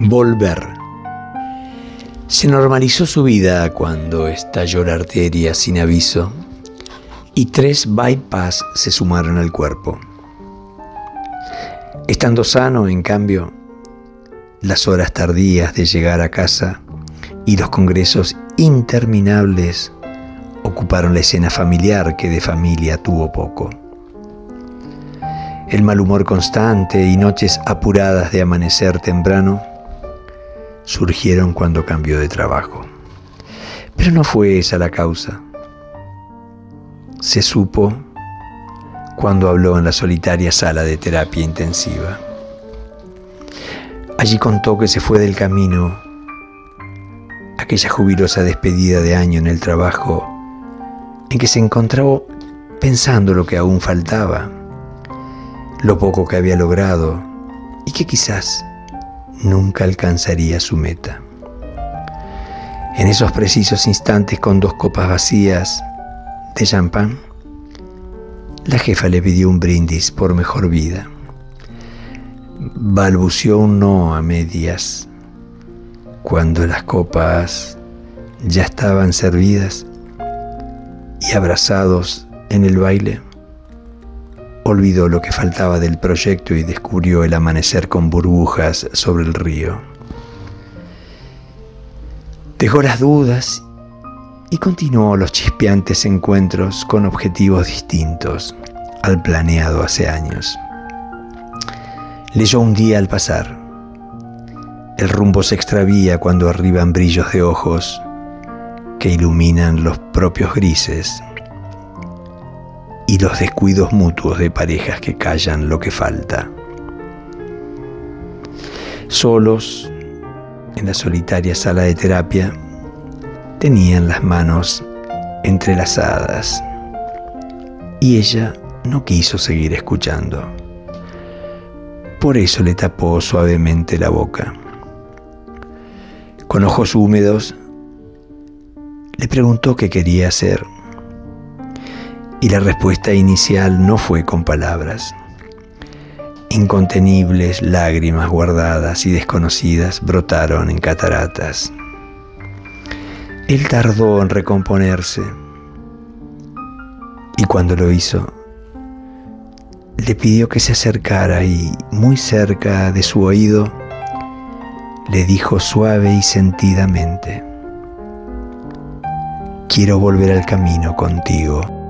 Volver. Se normalizó su vida cuando estalló la arteria sin aviso y tres bypass se sumaron al cuerpo. Estando sano, en cambio, las horas tardías de llegar a casa y los congresos interminables ocuparon la escena familiar que de familia tuvo poco. El mal humor constante y noches apuradas de amanecer temprano surgieron cuando cambió de trabajo. Pero no fue esa la causa. Se supo cuando habló en la solitaria sala de terapia intensiva. Allí contó que se fue del camino aquella jubilosa despedida de año en el trabajo en que se encontraba pensando lo que aún faltaba, lo poco que había logrado y que quizás nunca alcanzaría su meta. En esos precisos instantes con dos copas vacías de champán, la jefa le pidió un brindis por mejor vida. Balbuceó un no a medias. Cuando las copas ya estaban servidas y abrazados en el baile, olvidó lo que faltaba del proyecto y descubrió el amanecer con burbujas sobre el río. Dejó las dudas y continuó los chispeantes encuentros con objetivos distintos al planeado hace años. Leyó un día al pasar. El rumbo se extravía cuando arriban brillos de ojos que iluminan los propios grises y los descuidos mutuos de parejas que callan lo que falta. Solos, en la solitaria sala de terapia, tenían las manos entrelazadas y ella no quiso seguir escuchando. Por eso le tapó suavemente la boca. Con ojos húmedos, le preguntó qué quería hacer y la respuesta inicial no fue con palabras. Incontenibles lágrimas guardadas y desconocidas brotaron en cataratas. Él tardó en recomponerse y cuando lo hizo, le pidió que se acercara y muy cerca de su oído le dijo suave y sentidamente, quiero volver al camino contigo.